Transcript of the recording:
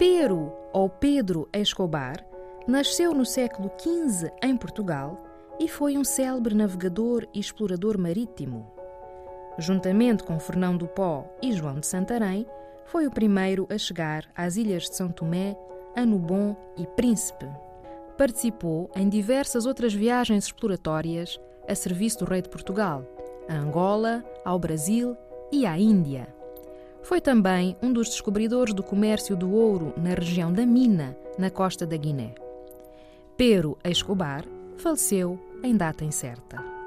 Pero, ou Pedro Escobar, nasceu no século XV em Portugal e foi um célebre navegador e explorador marítimo. Juntamente com Fernão do Pó e João de Santarém, foi o primeiro a chegar às ilhas de São Tomé, Anubon e Príncipe. Participou em diversas outras viagens exploratórias a serviço do rei de Portugal, a Angola, ao Brasil e à Índia. Foi também um dos descobridores do comércio do ouro na região da Mina, na costa da Guiné. Pero Escobar faleceu em data incerta.